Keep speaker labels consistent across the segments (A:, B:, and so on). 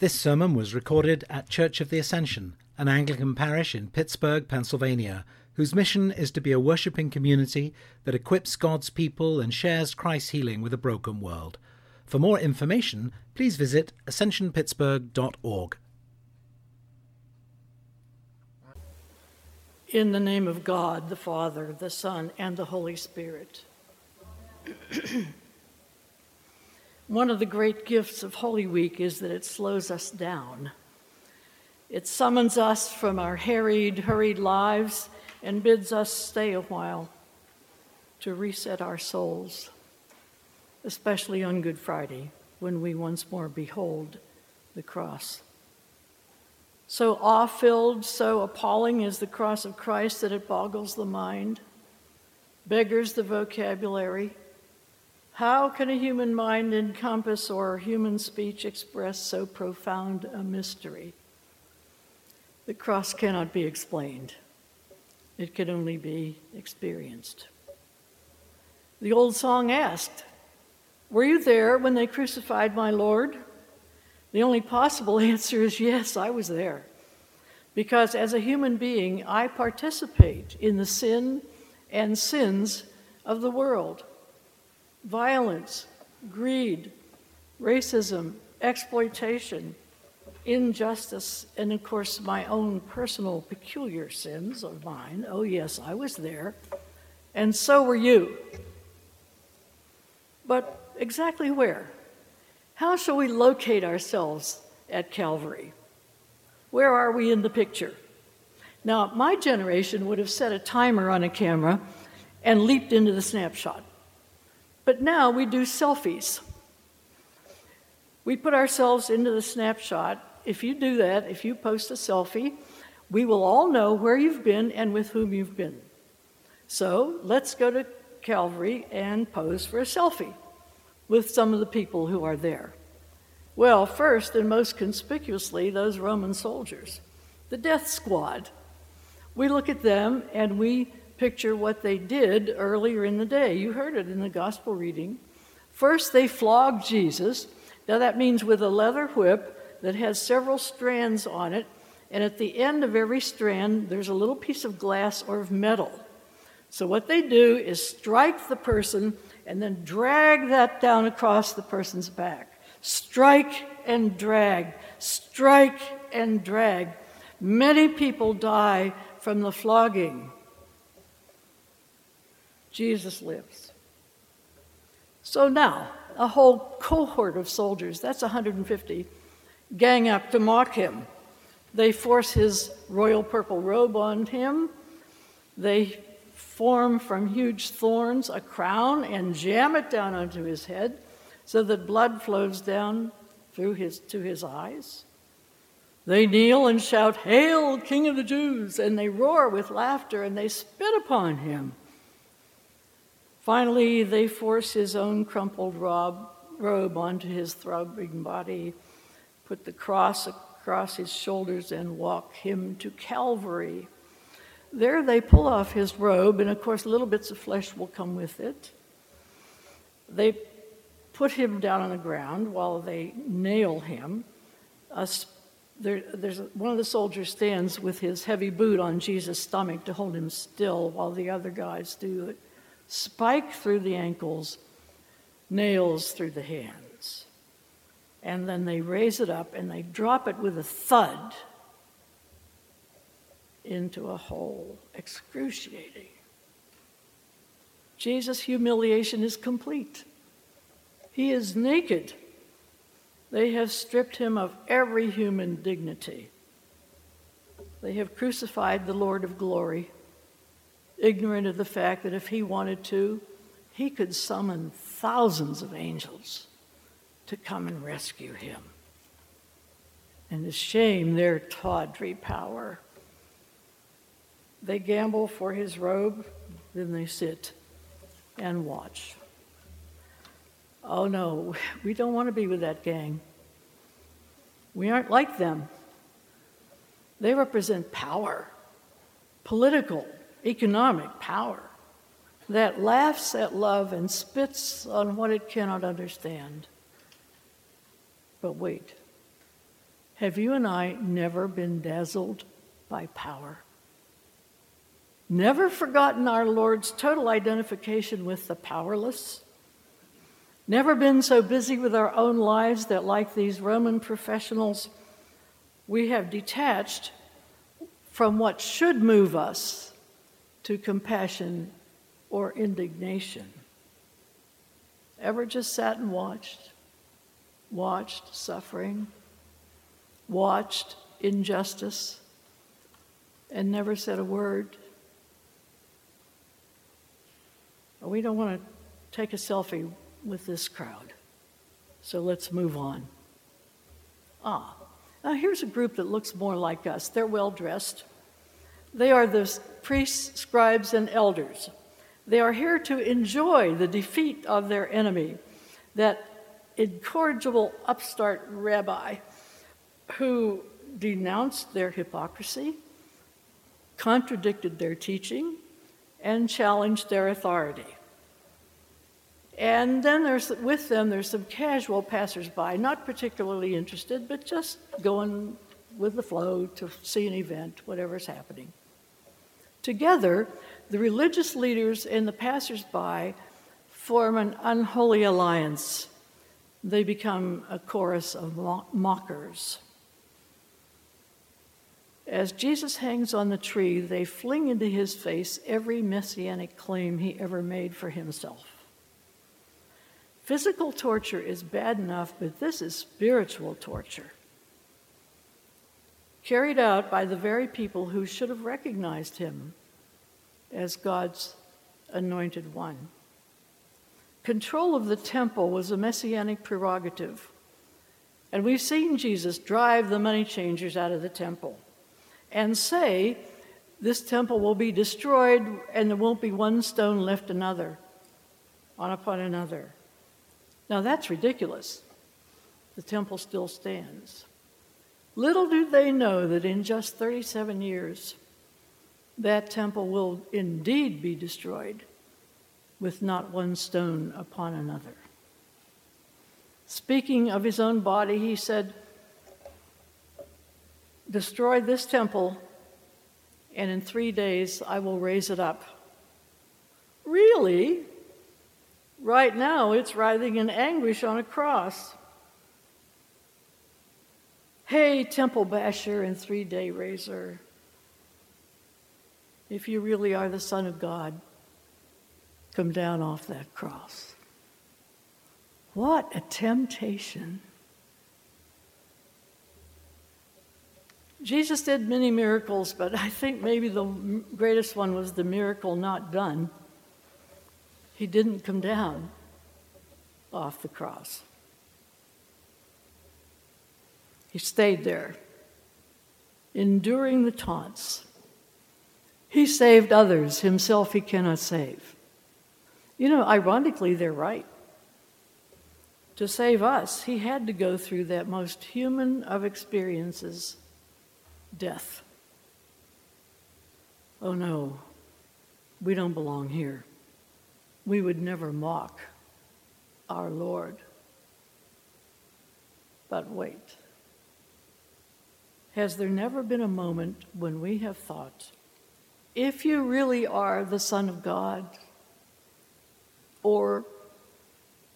A: This sermon was recorded at Church of the Ascension, an Anglican parish in Pittsburgh, Pennsylvania, whose mission is to be a worshipping community that equips God's people and shares Christ's healing with a broken world. For more information, please visit ascensionpittsburgh.org.
B: In the name of God, the Father, the Son, and the Holy Spirit. One of the great gifts of Holy Week is that it slows us down. It summons us from our harried, hurried lives and bids us stay a while to reset our souls, especially on Good Friday when we once more behold the cross. So awe filled, so appalling is the cross of Christ that it boggles the mind, beggars the vocabulary. How can a human mind encompass or human speech express so profound a mystery? The cross cannot be explained, it can only be experienced. The old song asked, Were you there when they crucified my Lord? The only possible answer is yes, I was there. Because as a human being, I participate in the sin and sins of the world violence, greed, racism, exploitation, injustice, and of course, my own personal peculiar sins of mine. Oh, yes, I was there. And so were you. But exactly where? How shall we locate ourselves at Calvary? Where are we in the picture? Now, my generation would have set a timer on a camera and leaped into the snapshot. But now we do selfies. We put ourselves into the snapshot. If you do that, if you post a selfie, we will all know where you've been and with whom you've been. So let's go to Calvary and pose for a selfie with some of the people who are there? Well, first and most conspicuously, those Roman soldiers, the death squad. We look at them and we picture what they did earlier in the day. You heard it in the gospel reading. First, they flogged Jesus. Now, that means with a leather whip that has several strands on it, and at the end of every strand, there's a little piece of glass or of metal. So, what they do is strike the person and then drag that down across the person's back. Strike and drag, strike and drag. Many people die from the flogging. Jesus lives. So now, a whole cohort of soldiers, that's 150, gang up to mock him. They force his royal purple robe on him. They form from huge thorns a crown and jam it down onto his head so that blood flows down through his, to his eyes. They kneel and shout, Hail, King of the Jews! And they roar with laughter and they spit upon him. Finally, they force his own crumpled robe, robe onto his throbbing body, put the cross across his shoulders, and walk him to Calvary. There they pull off his robe, and of course, little bits of flesh will come with it. They put him down on the ground while they nail him. There, there's one of the soldiers stands with his heavy boot on Jesus' stomach to hold him still while the other guys do it. Spike through the ankles, nails through the hands. And then they raise it up and they drop it with a thud into a hole. Excruciating. Jesus' humiliation is complete. He is naked. They have stripped him of every human dignity. They have crucified the Lord of glory, ignorant of the fact that if he wanted to, he could summon thousands of angels to come and rescue him. And to shame their tawdry power. They gamble for his robe, then they sit and watch. Oh no, we don't want to be with that gang. We aren't like them. They represent power, political, economic power, that laughs at love and spits on what it cannot understand. But wait, Have you and I never been dazzled by power? Never forgotten our Lord's total identification with the powerless? Never been so busy with our own lives that, like these Roman professionals, we have detached from what should move us to compassion or indignation. Ever just sat and watched? Watched suffering, watched injustice, and never said a word? We don't want to take a selfie with this crowd, so let's move on. Ah, now here's a group that looks more like us. They're well dressed. They are the priests, scribes, and elders. They are here to enjoy the defeat of their enemy, that incorrigible upstart rabbi who denounced their hypocrisy, contradicted their teaching, and challenged their authority. And then there's with them there's some casual passersby, not particularly interested, but just going with the flow to see an event, whatever's happening. Together, the religious leaders and the passersby form an unholy alliance. They become a chorus of mockers. As Jesus hangs on the tree, they fling into his face every messianic claim he ever made for himself. Physical torture is bad enough, but this is spiritual torture. Carried out by the very people who should have recognized him as God's anointed one. Control of the temple was a messianic prerogative. And we've seen Jesus drive the money changers out of the temple and say, This temple will be destroyed, and there won't be one stone left another on upon another. Now that's ridiculous. The temple still stands. Little do they know that in just 37 years, that temple will indeed be destroyed with not one stone upon another. Speaking of his own body, he said, Destroy this temple, and in three days I will raise it up. Really? Right now, it's writhing in anguish on a cross. Hey, temple basher and three day raiser, if you really are the Son of God, come down off that cross. What a temptation. Jesus did many miracles, but I think maybe the greatest one was the miracle not done. He didn't come down off the cross. He stayed there, enduring the taunts. He saved others, himself he cannot save. You know, ironically, they're right. To save us, he had to go through that most human of experiences death. Oh no, we don't belong here we would never mock our Lord. But wait. Has there never been a moment when we have thought, if you really are the Son of God, or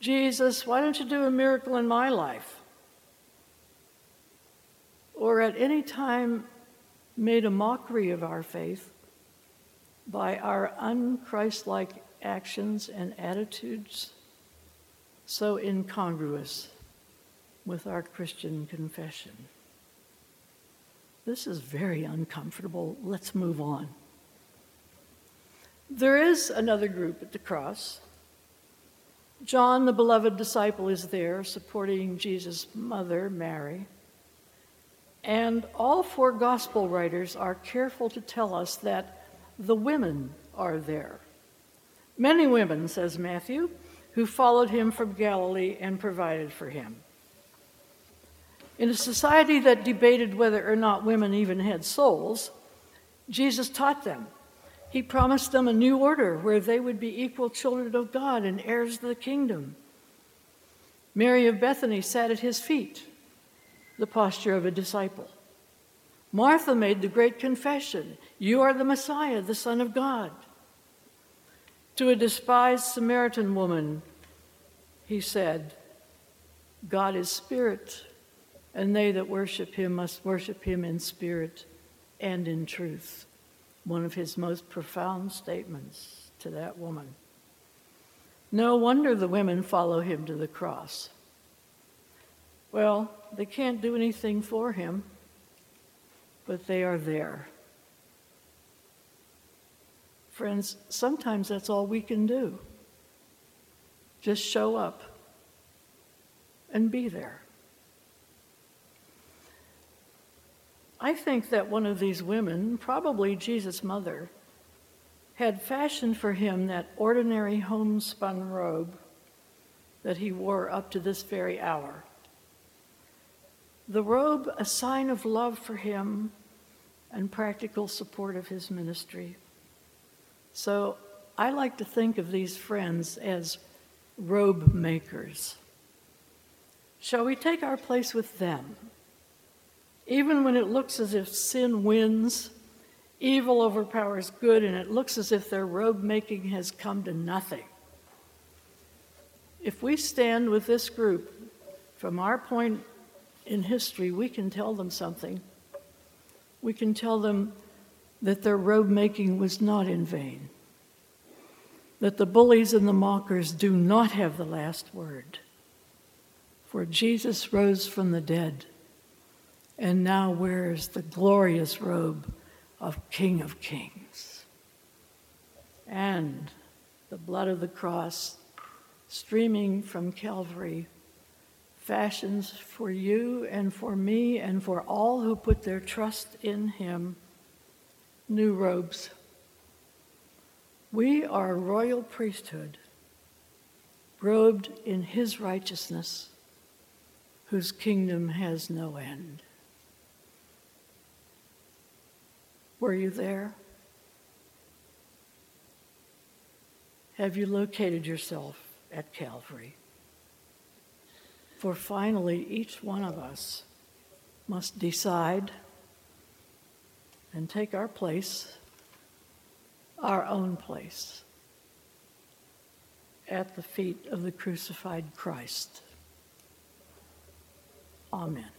B: Jesus, why don't you do a miracle in my life? Or at any time made a mockery of our faith by our unchristlike actions and attitudes so incongruous with our Christian confession. This is very uncomfortable. Let's move on. There is another group at the cross. John, the beloved disciple, is there supporting Jesus' mother, Mary. And all four gospel writers are careful to tell us that the women are there. Many women, says Matthew, who followed him from Galilee and provided for him. In a society that debated whether or not women even had souls, Jesus taught them. He promised them a new order where they would be equal children of God and heirs of the kingdom. Mary of Bethany sat at his feet. the posture of a disciple. Martha made the great confession You are the Messiah, the Son of God. To a despised Samaritan woman, he said, God is spirit, and they that worship him must worship him in spirit and in truth. One of his most profound statements to that woman. No wonder the women follow him to the cross. Well, they can't do anything for him, but they are there. Friends, sometimes that's all we can do. Just show up and be there. I think that one of these women, probably Jesus' mother, had fashioned for him that ordinary homespun robe that he wore up to this very hour. The robe, a sign of love for him and practical support of his ministry. So I like to think of these friends as robe makers. Shall we take our place with them? Even when it looks as if sin wins, evil overpowers good, and it looks as if their robe making has come to nothing. If we stand with this group, from our point in history, we can tell them something. We can tell them that their robe making was not in vain, that the bullies and the mockers do not have the last word. For Jesus rose from the dead and now wears the glorious robe of King of Kings. And the blood of the cross streaming from Calvary fashions for you and for me and for all who put their trust in him new robes. We are a royal priesthood, robed in his righteousness, whose kingdom has no end. Were you there? Have you located yourself at Calvary? For finally, each one of us must decide and take our place, our own place, at the feet of the crucified Christ. Amen.